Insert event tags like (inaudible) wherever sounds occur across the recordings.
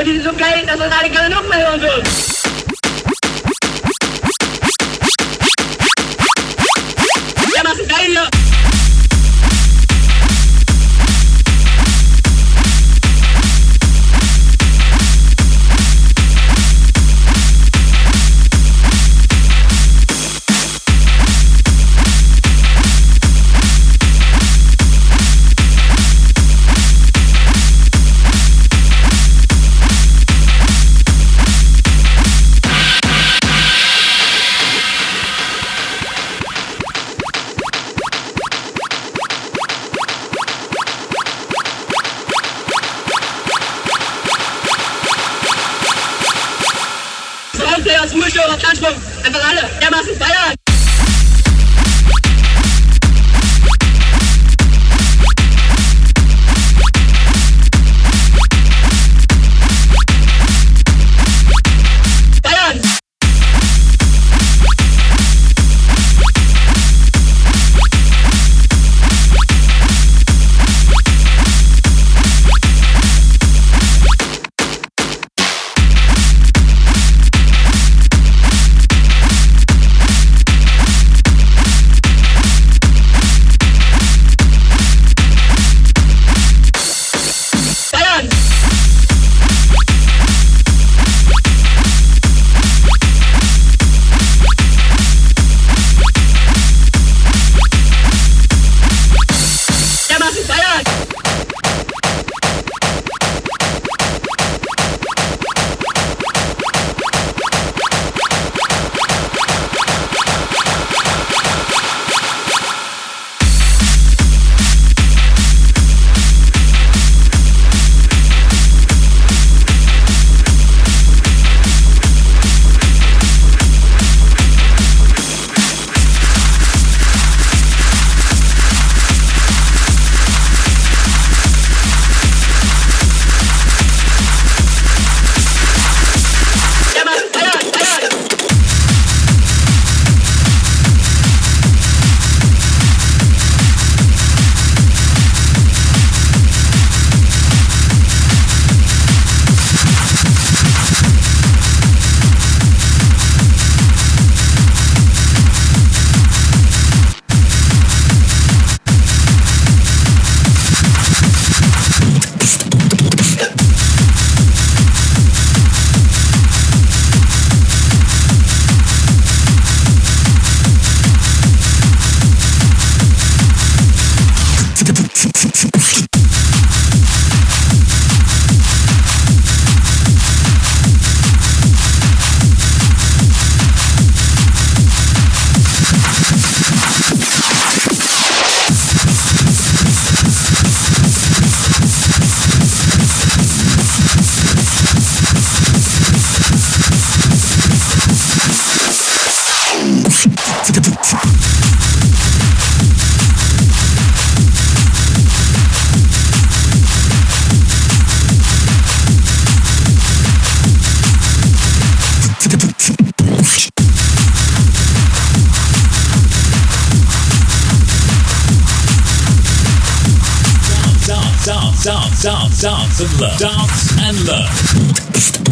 aber die sind so geil, dass man alle gerne mehr hören würden. Dance, and learn. Dance and learn.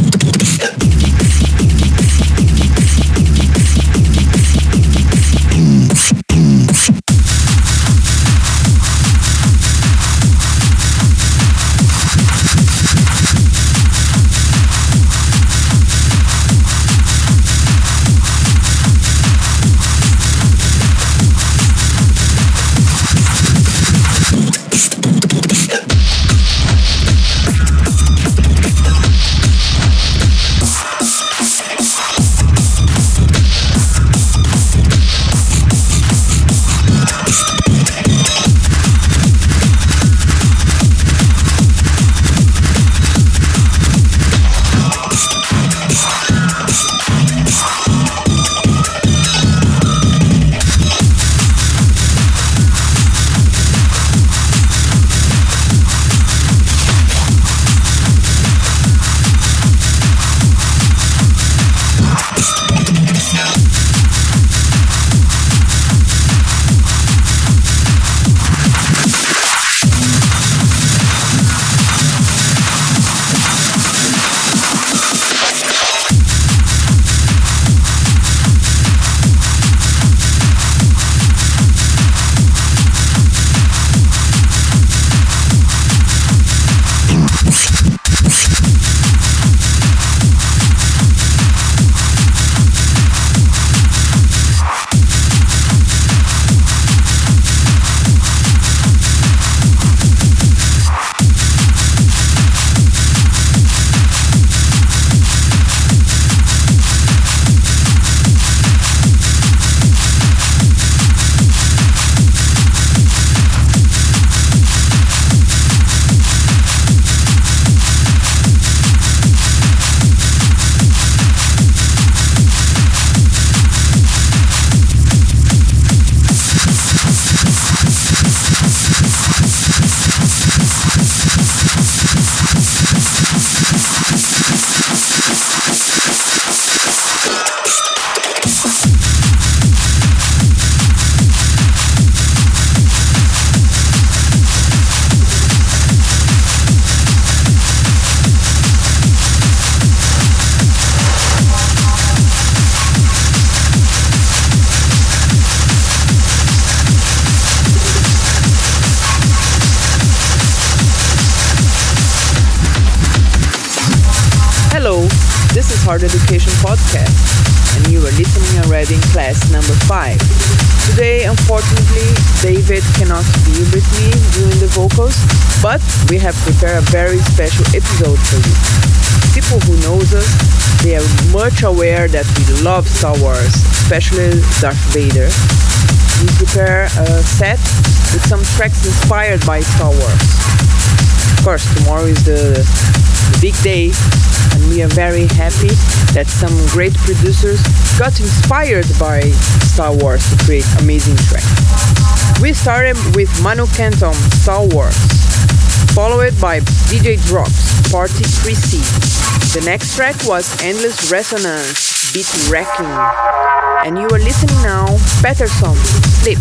Hard Education Podcast, and you are listening already in class number 5. Today, unfortunately, David cannot be with me doing the vocals, but we have prepared a very special episode for you. People who knows us, they are much aware that we love Star Wars, especially Darth Vader. We prepare a set with some tracks inspired by Star Wars. Of course, tomorrow is the, the big day, and we are very happy that some great producers got inspired by Star Warz to create amazing tracks. We started with Manu Kenton, Star Wars, followed by DJ Drops, Party Chrissy. The next track was Endless Resonance, Beat Wrecking. And you are listening now, Peterson, Sleep.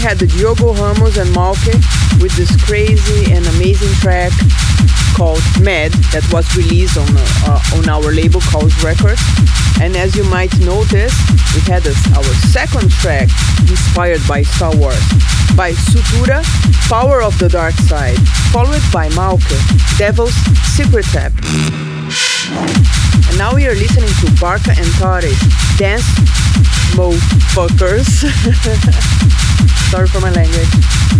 Had the Diogo Ramos and Malke with this crazy and amazing track called Mad that was released on uh, on our label called Records. And as you might notice, we had our second track inspired by Star Wars by Sutura, Power of the Dark Side, followed by Malke, Devil's Secret Tap. And now we are listening to Barka and Tare, Dance Motherfuckers. (laughs) Sorry for my language.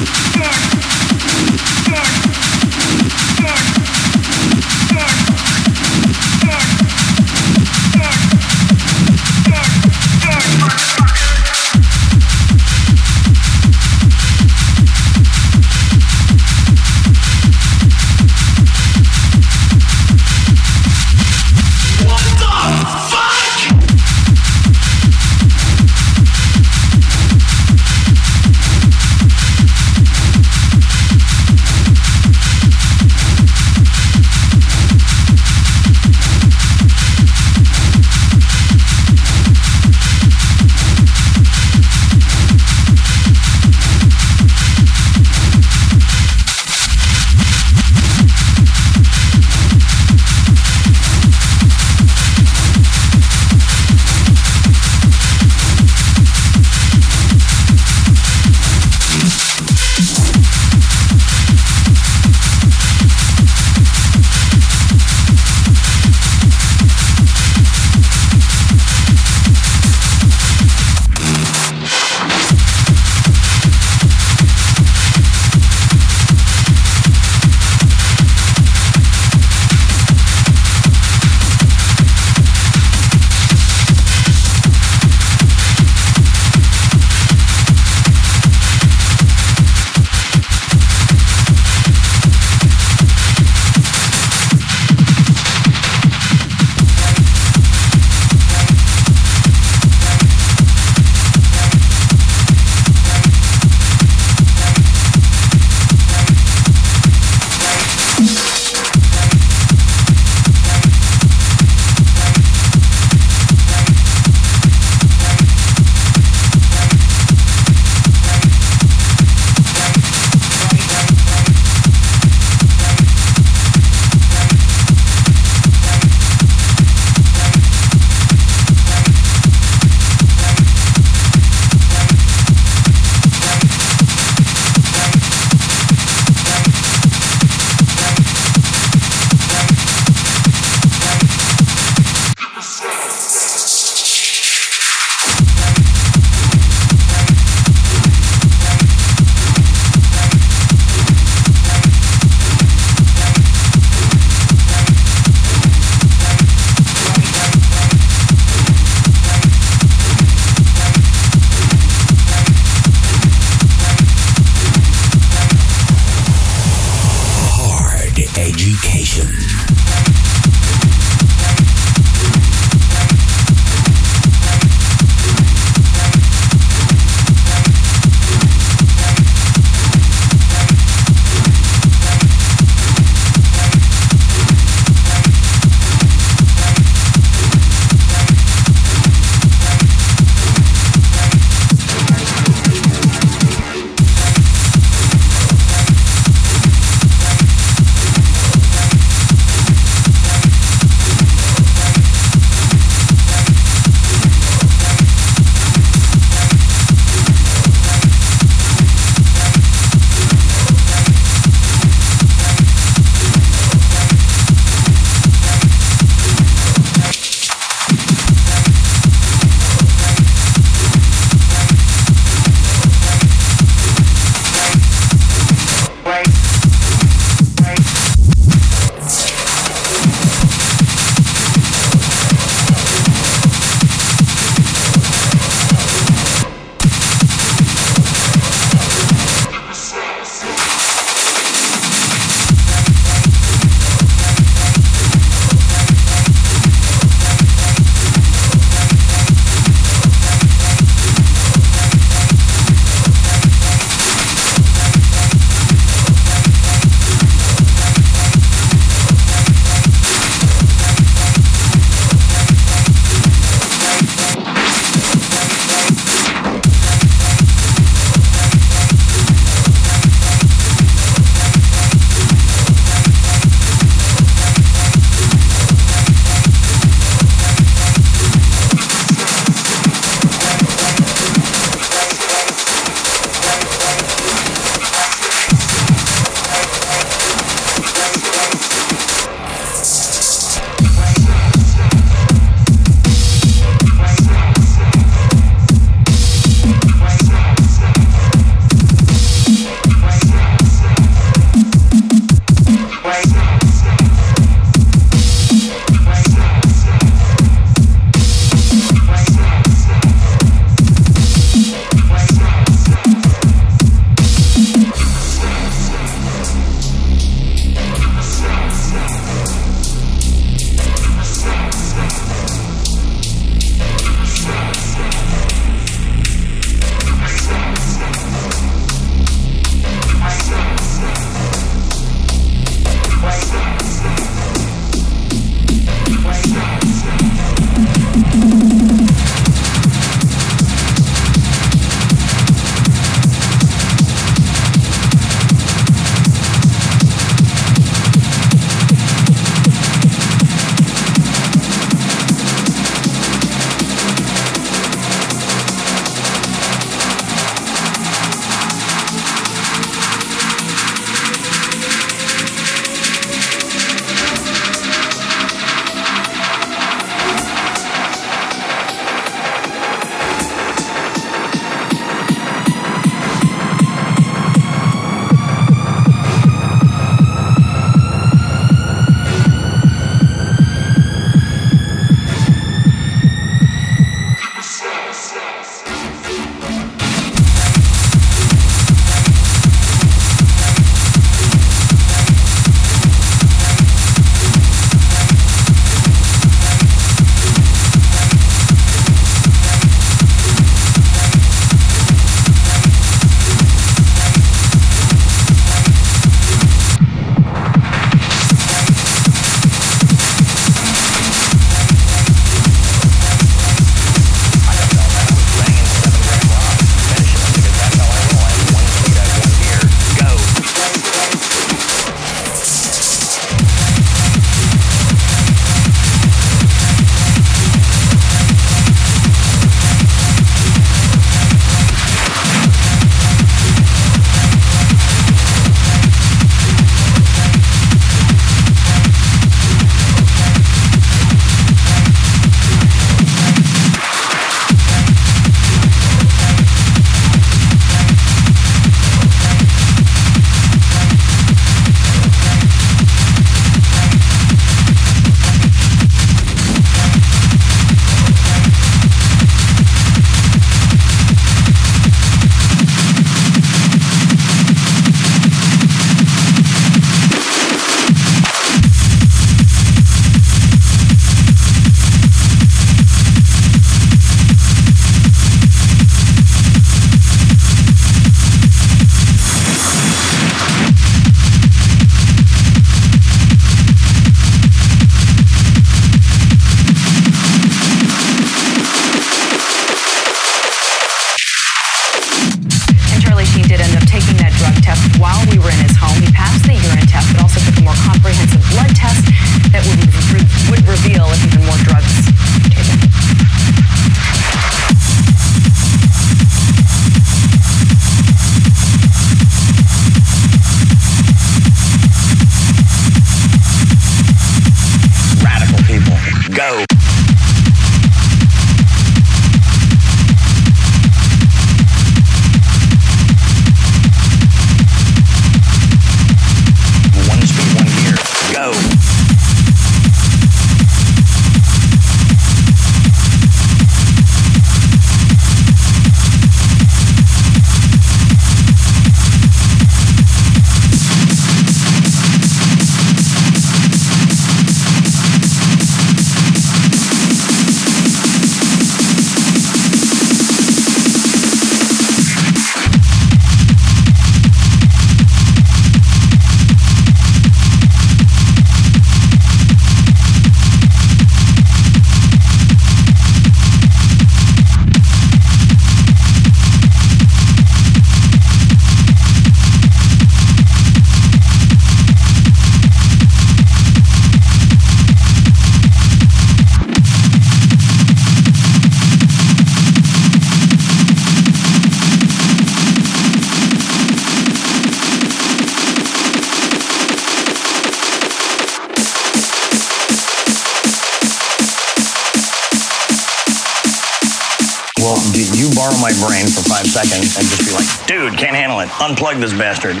This bastard.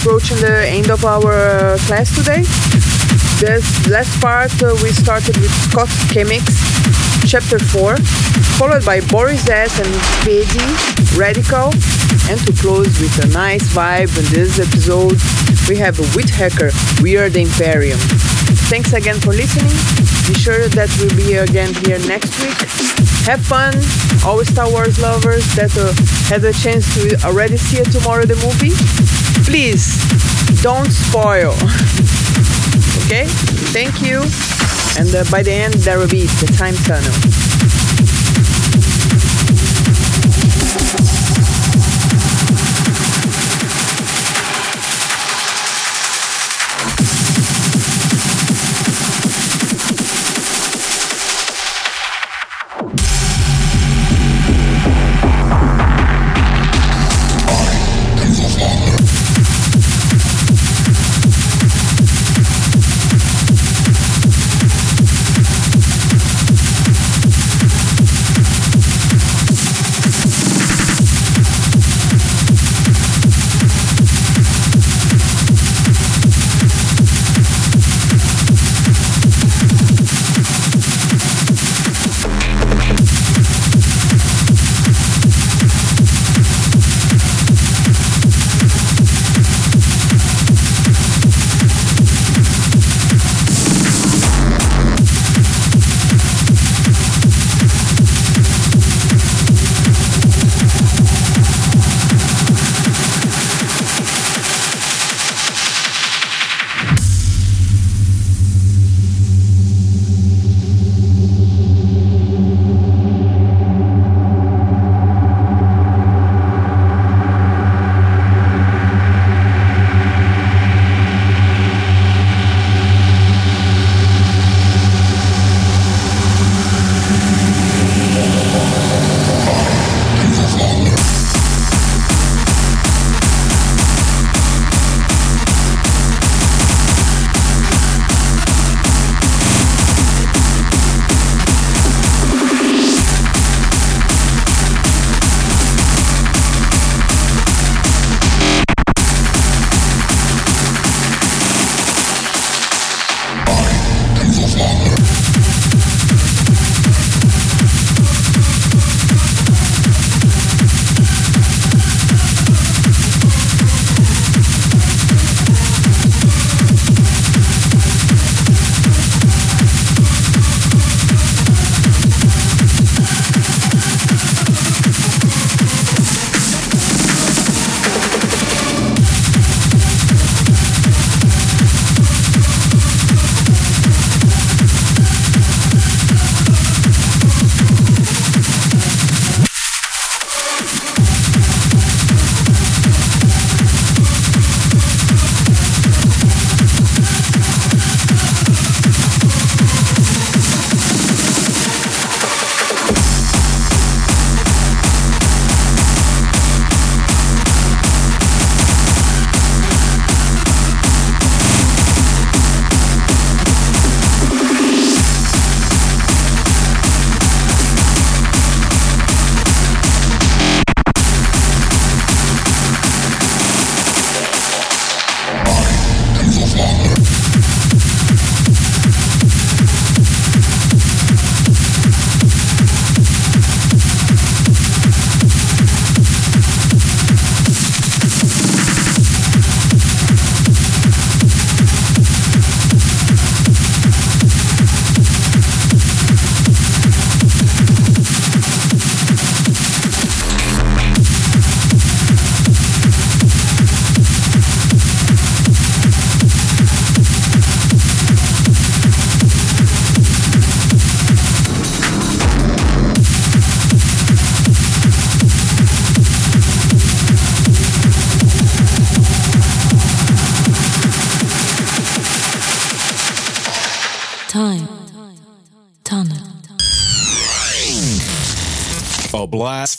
Approaching the end of our uh, class today. This last part uh, we started with Scott Kemix, chapter 4, followed by Boris S. and Feedi, Radical, and to close with a nice vibe in this episode, we have Withecker, We Are the Imperium. Thanks again for listening. Be sure that we'll be again here next week. Have fun, all Star Wars lovers that uh, had a chance to already see it tomorrow the movie. Please don't spoil. okay? Thank you. And uh, by the end, there will be the time tunnel.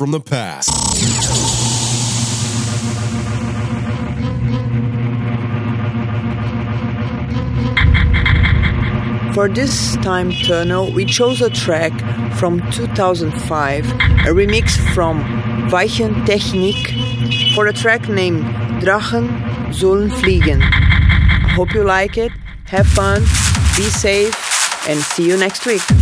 From the past. For this time tunnel, we chose a track from 2005, a remix from Weichentechnikk for a track named Drachen sollen fliegen. I hope you like it, have fun, be safe, and see you next week.